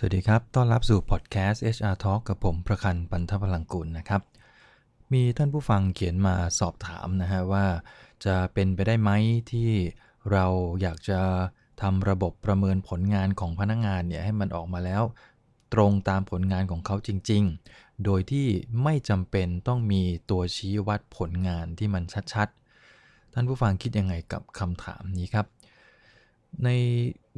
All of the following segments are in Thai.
สวัสดีครับ ต้อนรับสู่พอดแคสต์ HR Talk กับผมประคันปันทพลังกุลนะครับ มีท่านผู้ฟังเขียนมาสอบถามนะฮะว่า จะเป็นไปได้ไหมที่เราอยากจะทำระบบประเมินผลงานของพนักงงานเนี่ยให้มันออกมาแล้ว ตรงตามผลงานของเขาจริง ๆ โดยที่ไม่จำเป็นต้องมีตัวชี้วัดผลงานที่มันชัดๆ ท่านผู้ฟังคิดยังไงกับคำถามนี้ครับ ใน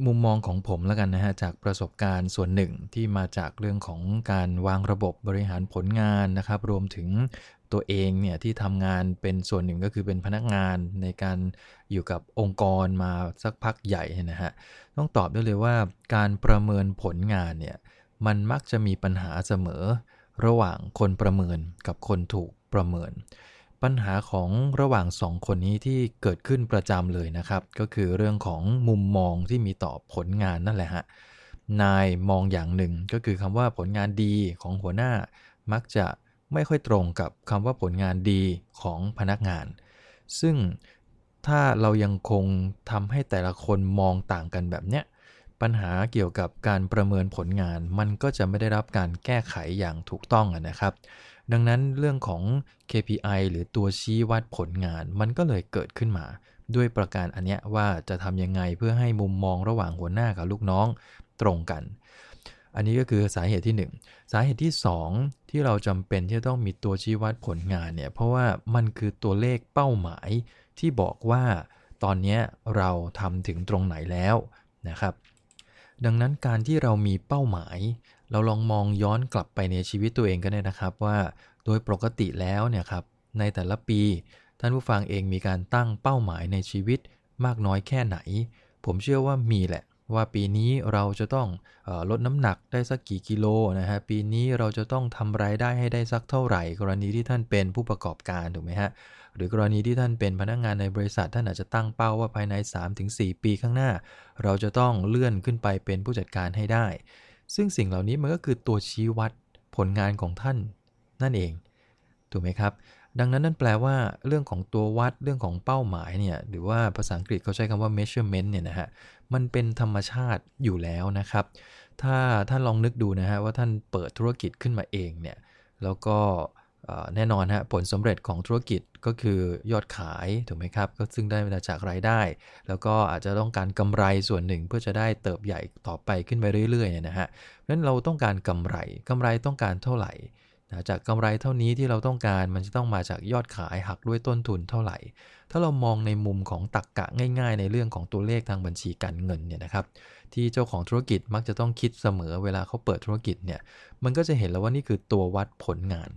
มุมมองของผมแล้วกันนะฮะจากประสบการณ์ส่วนหนึ่งที่มาจากเรื่องของการวางระบบบริหารผลงานนะครับ รวมถึงตัวเองเนี่ยที่ทำงานเป็นส่วนหนึ่งก็คือเป็นพนักงานในการอยู่กับองค์กรมาสักพักใหญ่นะฮะต้องตอบได้เลยว่าการประเมินผลงานเนี่ยมันมักจะมีปัญหาเสมอระหว่างคนประเมินกับคนถูกประเมิน ปัญหาของระหว่างสองคนนี้ที่เกิดขึ้นประจำเลยนะครับ ก็คือเรื่องของมุมมองที่มีต่อผลงานนั่นแหละฮะนายมองอย่างหนึ่งก็คือคำว่าผลงานดีของหัวหน้า มักจะไม่ค่อยตรงกับคำว่าผลงานดีของพนักงาน ซึ่งถ้าเรายังคงทำให้แต่ละคนมองต่างกันแบบเนี้ยปัญหาเกี่ยวกับการประเมินผลงาน มันก็จะไม่ได้รับการแก้ไขอย่างถูกต้องนะครับ ดังนั้นเรื่องของ KPI หรือตัวชี้วัดผลงาน มันก็เลยเกิดขึ้นมา ด้วยประการอันเนี้ยว่าจะทำยังไงเพื่อให้มุมมองระหว่างหัวหน้ากับลูกน้องตรงกัน อันนี้ก็คือสาเหตุที่ 1 สาเหตุที่ 2 ที่เราจำเป็นที่จะต้องมีตัวชี้วัดผลงานเนี่ยเพราะว่ามันคือตัวเลขเป้าหมายที่บอกว่าตอนนี้เราทำถึงตรงไหนแล้วนะครับ ดังนั้นการที่เรามีเป้าหมาย เราลองมองย้อนกลับไปในชีวิตตัวเองก็ได้นะครับว่า โดยปกติแล้วเนี่ยครับในแต่ละปีท่านผู้ฟังเองมีการตั้งเป้าหมายในชีวิตมากน้อยแค่ไหน ผมเชื่อว่ามีแหละ ว่าปีนี้เราจะต้องอลดน้ำหนักได้สักกี่กิโลนะฮะปีนี้เราจะต้องทำรายได้ให้ได้สักเท่าไหร่ กรณีที่ท่านเป็นผู้ประกอบการถูกไหมฮะหรือกรณีที่ท่านเป็นพนักงงานในบริษัท ท่านอาจจะตั้งเป้าว่าภายใน 3-4 ปีข้างหน้า เราจะต้องเลื่อนขึ้นไปเป็นผู้จัดการให้ได้ ซึ่งสิ่งเหล่านี้มันก็คือตัวชี้วัดผลงานของท่านนั่นเอง ถูกไหมครับ ดังนั้นนั่นแปลว่าเรื่องของตัววัดเรื่องของเป้าหมายเนี่ย หรือว่าภาษาอังกฤษเขาใช้คำว่า measurement เนี่ยนะฮะ มันเป็นธรรมชาติอยู่แล้วนะครับ ถ้าท่านลองนึกดูนะฮะว่าท่านเปิดธุรกิจขึ้นมาเองเนี่ย แล้วก็ แน่นอนฮะผลสำเร็จของธุรกิจก็คือยอดขายถูกไหมครับ ก็ซึ่งได้มาจากรายได้ แล้วก็อาจจะต้องการกำไรส่วนหนึ่งเพื่อจะได้เติบใหญ่ต่อไปขึ้นไปเรื่อยๆเนะฮะเพราะฉะนั้นเราต้องการกำไรกำไรต้องการเท่าไหร่จากกำไรเท่านี้ที่เราต้องการมันจะต้องมาจากยอดขายหักด้วยต้นทุนเท่าไหร่ ถ้าเรามองในมุมของตักกะง่ายๆ ในเรื่องของตัวเลขทางบัญชีการเงินเนี่ยนะครับ ที่เจ้าของธุรกิจมักจะต้องคิดเสมอเวลาเขาเปิดธุรกิจเนี่ยมันก็จะเห็นแล้วว่านี่คือตัววัดผลงาน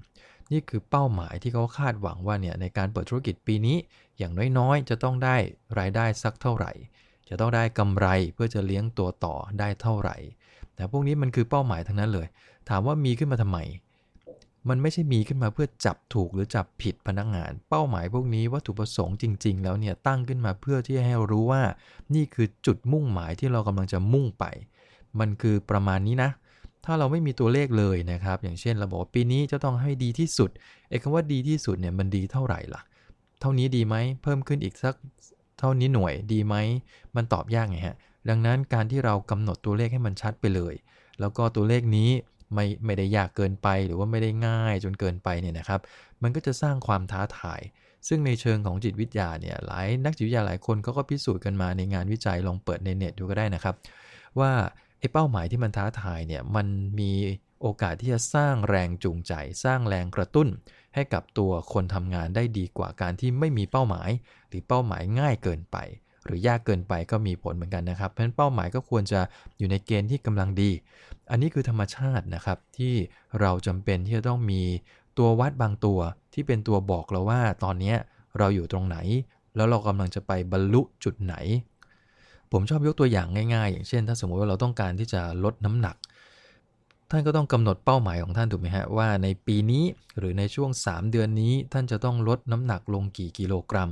นี่คือเป้าหมายที่เขาคาดหวังว่าเนี่ยในการเปิดธุรกิจปีนี้ อย่างน้อยๆ จะต้องได้รายได้สักเท่าไหร่ จะต้องได้กำไรเพื่อจะเลี้ยงตัวต่อได้เท่าไหร่แต่พวกนี้มันคือเป้าหมายทั้งนั้นเลย ถามว่ามีขึ้นมาทำไม มันไม่ใช่มีขึ้นมาเพื่อจับถูกหรือจับผิดพนักงาน เป้าหมายพวกนี้วัตถุประสงค์จริง ๆ แล้วเนี่ยตั้งขึ้นมาเพื่อที่ให้รู้ว่า นี่คือจุดมุ่งหมายที่เรากำลังจะมุ่งไป มันคือประมาณนี้นะ ถ้าเราไม่มีตัวเลขเลยนะครับ อย่างเช่นเราบอกปีนี้จะต้องให้ดีที่สุดไอ้คำว่าดีที่สุดเนี่ยมันดีเท่าไหร่ล่ะ เท่านี้ดีไหมเพิ่มขึ้นอีกสักเท่านี้หน่วยดีไหมมันตอบยากไงฮะดังนั้นการที่เรากำหนดตัวเลขให้มันชัดไปเลย แล้วก็ตัวเลขนี้ไม่ไม่ได้ยากเกินไปหรือว่าไม่ได้ง่ายจนเกินไปเนี่ยนะครับ มันก็จะสร้างความท้าทาย ซึ่งในเชิงของจิตวิทยาเนี่ยหลายนักจิตวิทยาหลายคนเขาก็พิสูจน์กันมาในงานวิจัยลองเปิดในเน็ตดูก็ได้นะครับ ว่า อ้เป้าหมายที่มันท้าทายเนี่ยมันมีโอกาสที่จะสร้างแรงจูงใจ สร้างแรงกระตุ้น ให้กับตัวคนทำงานได้ดีกว่าการที่ไม่มีเป้าหมาย หรือเป้าหมายง่ายเกินไป หรือยากเกินไปก็มีผลเหมือนกันนะครับเพราะฉะนั้นเป้าหมายก็ควรจะอยู่ในเกณฑ์ที่กำลังดี อันนี้คือธรรมชาตินะครับที่เราจำเป็นที่จะต้องมีตัววัดบางตัวที่เป็นตัวบอกเราว่าตอนนี้เราอยู่ตรงไหน แล้วเรากำลังจะไปบรรลุจุดไหน ผมชอบยกตัวอย่างง่ายๆ อย่างเช่น ถ้าสมมติว่าเราต้องการที่จะลดน้ำหนัก ท่านก็ต้องกำหนดเป้าหมายของท่านถูกไหมฮะว่าในปีนี้หรือในช่วง 3 เดือนนี้ ท่านจะต้องลดน้ำหนักลงกี่กิโลกรัม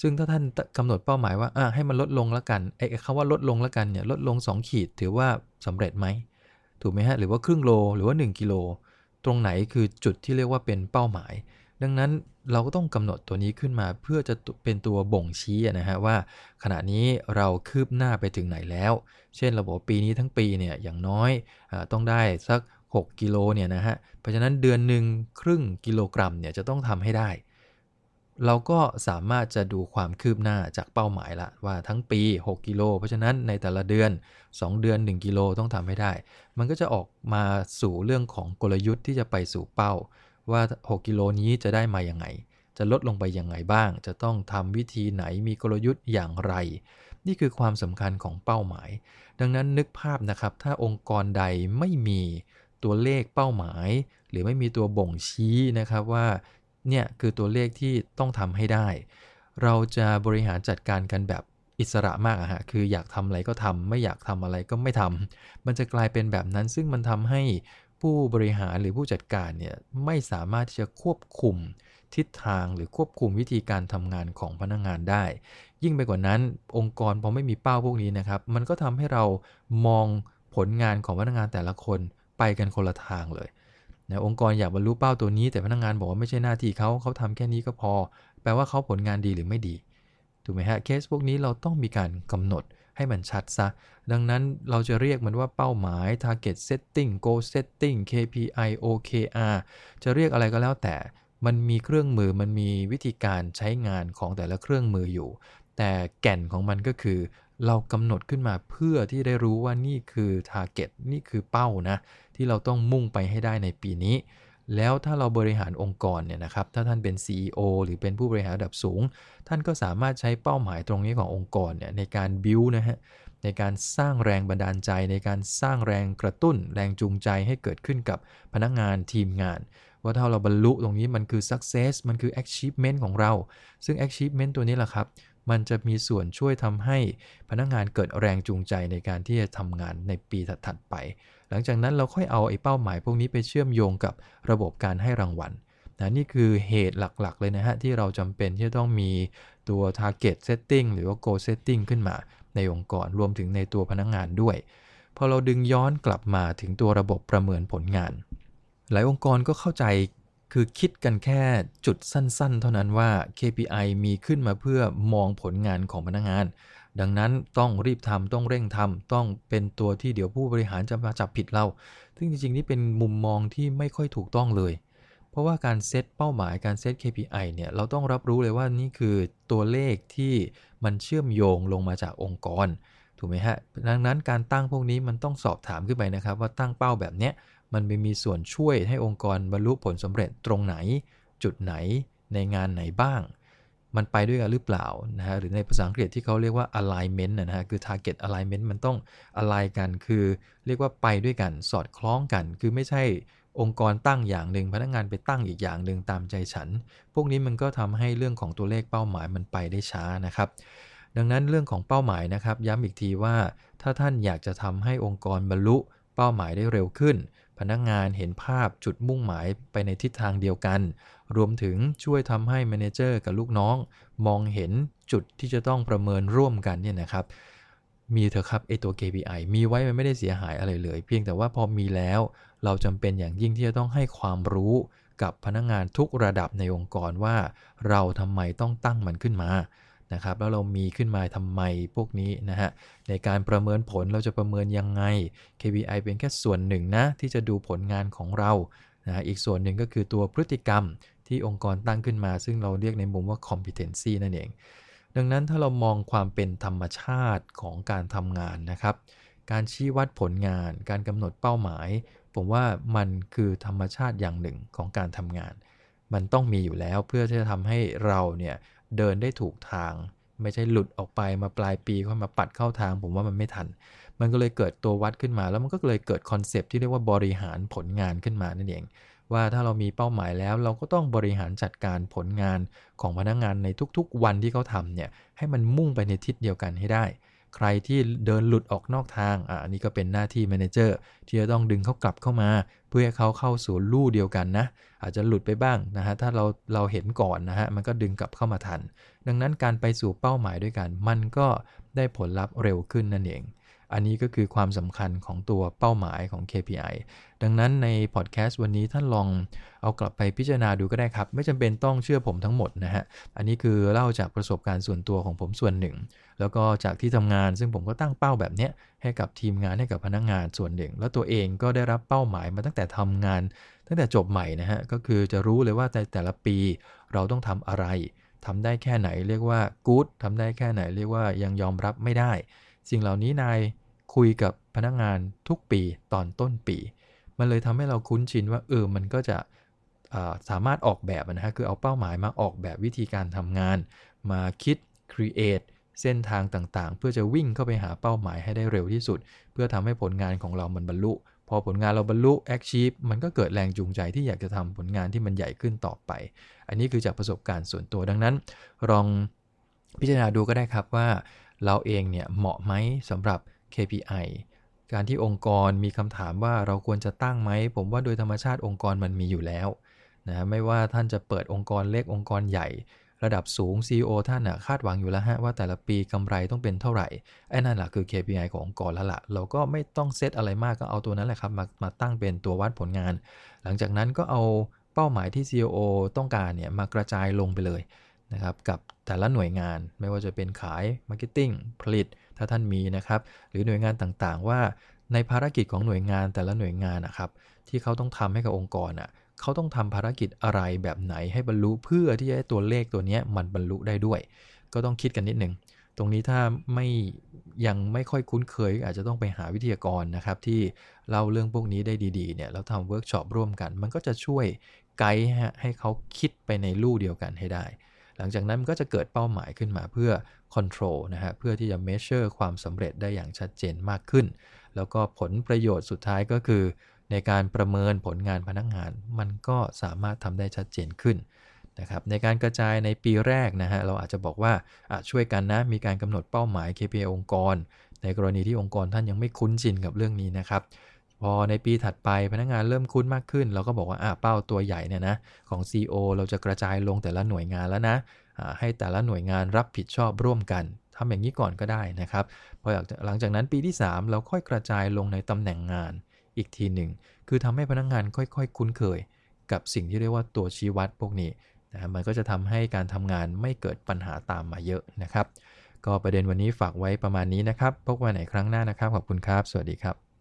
ซึ่งถ้าท่านกำหนดเป้าหมายว่าอะให้มันลดลงแล้วกันไอ้คำว่าลดลงแล้วกันเนี่ยลดลง 2 ขีดถือว่าสำเร็จไหมถูกไหมฮะหรือว่าครึ่งโลหรือว่า 1 กิโล ตรงไหนคือจุดที่เรียกว่าเป็นเป้าหมาย ดังนั้นเราก็ต้องกำหนดตัวนี้ขึ้นมาเพื่อจะเป็นตัวบ่งชี้นะฮะว่าขณะนี้เราคืบหน้าไปถึงไหนแล้ว เช่นเราบอกปีนี้ทั้งปีเนี่ยอย่างน้อยอต้องได้สัก 6 กิโลเนี่ยนะฮะเพราะฉะนั้นเดือนหนึ่งครึ่งกิโลกรัมเนี่ยจะต้องทำให้ได้ เราก็สามารถจะดูความคืบหน้าจากเป้าหมายละว่าทั้งปี 6 กิโล เพราะฉะนั้นในแต่ละเดือน 2 เดือน 1 กิโลต้องทำให้ได้ มันก็จะออกมาสู่เรื่องของกลยุทธ์ที่จะไปสู่เป้า ว่า 6 กิโลนี้จะได้มาอย่างไง จะลดลงไปอยังไงบ้าง จะต้องทำวิธีไหนมีกลยุทธ์อย่างไร นี่คือความสำคัญของเป้าหมาย ดังนั้นนึกภาพนะครับ ถ้าองค์กรใดไม่มีตัวเลขเป้าหมาย หรือไม่มีตัวบ่งชี้นะครับว่าเนี่ยคือตัวเลขที่ต้องทำให้ได้ เราจะบริหารจัดการกันแบบอิสระมากอะฮะ คืออยากทำอะไรก็ทำ ไม่อยากทำอะไรก็ไม่ทำ มันจะกลายเป็นแบบนั้นซึ่งมันทำให้ ผู้บริหารหรือผู้จัดการเนี่ยไม่สามารถที่จะควบคุมทิศทางหรือควบคุมวิธีการทำงานของพนักงงานได้ ยิ่งไปกว่านั้นองค์กรพอไม่มีเป้าพวกนี้นะครับ มันก็ทำให้เรามองผลงานของพนักงานแต่ละคนไปกันคนละทางเลยนะองค์กรอยากบรรลุเป้าตัวนี้ แต่พนักงานบอกว่าไม่ใช่หน้าที่เขาเขาทำแค่นี้ก็พอ แปลว่าเขาผลงานดีหรือไม่ดีถูกไหมฮะเคสพวกนี้เราต้องมีการกำหนด ให้มันชัดซะ ดังนั้นเราจะเรียกมันว่าเป้าหมาย target setting goal setting KPI OKR จะเรียกอะไรก็แล้วแต่มันมีเครื่องมือมันมีวิธีการใช้งานของแต่ละเครื่องมืออยู่ แต่แก่นของมันก็คือ เรากำหนดขึ้นมาเพื่อที่ได้รู้ว่านี่คือ target นี่คือเป้านะ ที่เราต้องมุ่งไปให้ได้ในปีนี้ แล้วถ้าเราบริหารองค์กรเนี่ยนะครับ ถ้าท่านเป็น CEO หรือเป็นผู้บริหารระดับสูง ท่านก็สามารถใช้เป้าหมายตรงนี้ขององค์กรเนี่ยในการบิวนะฮะ ในการสร้างแรงบันดาลใจ ในการสร้างแรงกระตุ้น แรงจูงใจให้เกิดขึ้นกับพนักงานทีมงาน ว่าถ้าเราบรรลุตรงนี้มันคือ success มันคือ achievement ของเรา ซึ่ง achievement ตัวนี้แหละครับ มันจะมีส่วนช่วยทำให้พนักงานเกิดแรงจูงใจในการที่จะทำงานในปีถัดๆไป หลังจากนั้นเราค่อยเอาไอ้เป้าหมายพวกนี้ไปเชื่อมโยงกับระบบการให้รางวัลนะนี่คือเหตุหลักๆ เลยนะฮะ ที่เราจำเป็นที่จะต้องมีตัว target setting หรือว่า goal setting ขึ้นมาในองค์กรรวมถึงในตัวพนักงงานด้วย พอเราดึงย้อนกลับมาถึงตัวระบบประเมินผลงาน หลายองค์กรก็เข้าใจ คือคิดกันแค่จุดสั้นๆ เท่านั้นว่า KPI มีขึ้นมาเพื่อมองผลงานของพนักงาน ดังนั้นต้องรีบทำต้องเร่งทำต้องเป็นตัวที่เดี๋ยวผู้บริหารจะมาจับผิดเรา ซึ่งจริงๆ นี่เป็นมุมมองที่ไม่ค่อยถูกต้องเลย เพราะว่าการเซตเป้าหมายการเซต KPI เนี่ยเราต้องรับรู้เลยว่านี่คือตัวเลขที่มันเชื่อมโยงลงมาจากองค์กร ถูกไหมฮะ ดังนั้นการตั้งพวกนี้มันต้องสอบถามขึ้นไปนะครับว่าตั้งเป้าแบบเนี้ย มันไปมีส่วนช่วยให้องค์กรบรรลุผลสำเร็จตรงไหน จุดไหนในงานไหนบ้าง มันไปด้วยกันหรือเปล่านะฮะหรือในภาษาอังกฤษที่เขาเรียกว่า alignment นะฮะคือ target alignment มันต้อง align กันคือเรียกว่าไปด้วยกันสอดคล้องกัน คือไม่ใช่องค์กรตั้งอย่างหนึ่งพนักงานไปตั้งอีกอย่างหนึ่งตามใจฉัน พวกนี้มันก็ทำให้เรื่องของตัวเลขเป้าหมายมันไปได้ช้านะครับ ดังนั้นเรื่องของเป้าหมายนะครับ ย้ำอีกทีว่า ถ้าท่านอยากจะทำให้องค์กรบรรลุเป้าหมายได้เร็วขึ้น พนักงานเห็นภาพจุดมุ่งหมายไปในทิศทางเดียวกัน รวมถึงช่วยทำให้แมเนเจอร์กับลูกน้อง มองเห็นจุดที่จะต้องประเมินร่วมกันเนี่ยนะครับ มีเถอะครับไอตัว KPI มีไว้มันไม่ได้เสียหายอะไรเลย เพียงแต่ว่าพอมีแล้ว เราจำเป็นอย่างยิ่งที่จะต้องให้ความรู้กับพนักงานทุกระดับในองค์กรว่า เราทำไมต้องตั้งมันขึ้นมา นะครับ แล้วเรามีขึ้นมาทำไมพวกนี้นะฮะ ในการประเมินผลเราจะประเมินยังไง KPI เป็นแค่ส่วนหนึ่งนะที่จะดูผลงานของเรานะอีกส่วนหนึ่งก็คือตัวพฤติกรรมที่องค์กรตั้งขึ้นมา ซึ่งเราเรียกในมุมว่า competency นั่นเอง ดังนั้นถ้าเรามองความเป็นธรรมชาติของการทำงานนะครับ การชี้วัดผลงาน การกำหนดเป้าหมาย ผมว่ามันคือธรรมชาติอย่างหนึ่งของการทำงาน มันต้องมีอยู่แล้วเพื่อที่จะทำให้เราเนี่ย เดินได้ถูกทาง ไม่ใช่หลุดออกไปมาปลายปีค่อยมาปัดเข้าทาง ผมว่ามันไม่ทัน มันก็เลยเกิดตัววัดขึ้นมา แล้วมันก็เลยเกิดคอนเซปที่เรียกว่าบริหารผลงานขึ้นมานั่นเอง ว่าถ้าเรามีเป้าหมายแล้ว เราก็ต้องบริหารจัดการผลงานของพนักงานในทุกๆ วันที่เขาทำเนี่ยให้มันมุ่งไปในทิศเดียวกันให้ได้ ใครที่เดินหลุดออกนอกทางอะนี่ก็เป็นหน้าที่ manager ที่จะต้องดึงเขากลับเข้ามา เพื่อให้เขาเข้าสู่ลู่เดียวกันนะ อาจจะหลุดไปบ้างนะฮะถ้าเราเราเห็นก่อนนะฮะมันก็ดึงกลับเข้ามาทัน ดังนั้นการไปสู่เป้าหมายด้วยกัน มันก็ได้ผลลัพธ์เร็วขึ้นนั่นเอง อันนี้ก็คือความสำคัญของตัวเป้าหมายของ KPI ดังนั้นในพอดแคสต์วันนี้ท่านลองเอากลับไปพิจารณาดูก็ได้ครับ ไม่จำเป็นต้องเชื่อผมทั้งหมดนะฮะ อันนี้คือเล่าจากประสบการณ์ส่วนตัวของผมส่วนหนึ่ง แล้วก็จากที่ทำงานซึ่งผมก็ตั้งเป้าแบบนี้ให้กับทีมงานให้กับพนักงงานส่วนหนึ่ง แล้วตัวเองก็ได้รับเป้าหมายมาตั้งแต่ทำงาน ตั้งแต่จบใหม่นะฮะ ก็คือจะรู้เลยว่าแต่แต่ละปีเราต้องทำอะไรทำได้แค่ไหนเรียกว่ากู๊ดทำได้แค่ไหนเรียกว่ายังยอมรับไม่ได้ สิ่งเหล่านี้นายคุยกับพนักงานทุกปีตอนต้นปี มันเลยทำให้เราคุ้นชินว่าเออมันก็จะสามารถออกแบบนะฮะคือเอาเป้าหมายมาออกแบบวิธีการทำงาน มาคิด create เส้นทางต่างๆ เพื่อจะวิ่งเข้าไปหาเป้าหมายให้ได้เร็วที่สุด เพื่อทำให้ผลงานของเรามันบรรลุ พอผลงานเราบรรลุ achieve มันก็เกิดแรงจูงใจที่อยากจะทำผลงานที่มันใหญ่ขึ้นต่อไป อันนี้คือจากประสบการณ์ส่วนตัวดังนั้นลองพิจารณาดูก็ได้ครับว่า เราเองเนี่ยเหมาะไหมสำหรับ KPI การที่องค์กรมีคำถามว่าเราควรจะตั้งไหม ผมว่าโดยธรรมชาติองค์กรมันมีอยู่แล้วนะไม่ว่าท่านจะเปิดองค์กรเล็กองค์กรใหญ่ ระดับสูง CEO ท่านนะคาดหวังอยู่แล้วฮะว่าแต่ละปีกำไรต้องเป็นเท่าไหร่ไอ้นั่นแหละคือ KPI ขององค์กรแล้วละ่ะ เราก็ไม่ต้องเซตอะไรมากก็เอาตัวนั้นแหละครับมามาตั้งเป็นตัววัดผลงาน หลังจากนั้นก็เอาเป้าหมายที่ CEO ต้องการเนี่ยมากระจายลงไปเลย นะครับกับแต่ละหน่วยงานไม่ว่าจะเป็นขาย Marketing ผลิตถ้าท่านมีนะครับ หรือหน่วยงานต่างๆ ว่าในภารกิจของหน่วยงานแต่ละหน่วยงานนะครับ ที่เขาต้องทำให้กับองค์กรอะเขาต้องทำภารกิจอะไรแบบไหนให้บรรลุเพื่อที่จะให้ตัวเลขตัวนี้มันบรรลุได้ด้วย ก็ต้องคิดกันนิดนึงตรงนี้ถ้าไม่ยังไม่ค่อยคุ้นเคย อาจจะต้องไปหาวิทยากรนะครับ ที่เล่าเรื่องพวกนี้ได้ดีๆเนี่ยแล้วทำเวิร์กช็อปร่วมกัน มันก็จะช่วยไกด์ให้เขาคิดไปในลู่เดียวกันให้ได้ หลังจากนั้นมันก็จะเกิดเป้าหมายขึ้นมาเพื่อ control นะฮะเพื่อที่จะ measure ความสำเร็จได้อย่างชัดเจนมากขึ้น แล้วก็ผลประโยชน์สุดท้ายก็คือ ในการประเมินผลงานพนักงาน มันก็สามารถทำได้ชัดเจนขึ้นนะครับในการกระจายในปีแรกนะฮะเราอาจจะบอกว่าช่วยกันนะมีการกำหนดเป้าหมาย KPI องค์กร ในกรณีที่องค์กรท่านยังไม่คุ้นชินกับเรื่องนี้นะครับ พอในปีถัดไปพนักงานเริ่มคุ้นมากขึ้น เราก็บอกว่าเป้าตัวใหญ่เนี่ยนะของ CEO เราจะกระจายลงแต่ละหน่วยงานแล้วนะให้แต่ละหน่วยงานรับผิดชอบร่วมกันทำอย่างนี้ก่อนก็ได้นะครับพอหลังจากนั้นปีที่ 3 เราค่อยกระจายลงในตำแหน่งงานอีกทีหนึ่ง คือทำให้พนักงงานค่อยๆคุ้นเคย กับสิ่งที่เรียกว่าตัวชี้วัดพวกนี้นะมันก็จะทำให้การทำงานไม่เกิดปัญหาตามมาเยอะนะครับ ก็ประเด็นวันนี้ฝากไว้ประมาณนี้นะครับ พบกันในครั้งหน้านะครับ ขอบคุณครับ สวัสดีครับ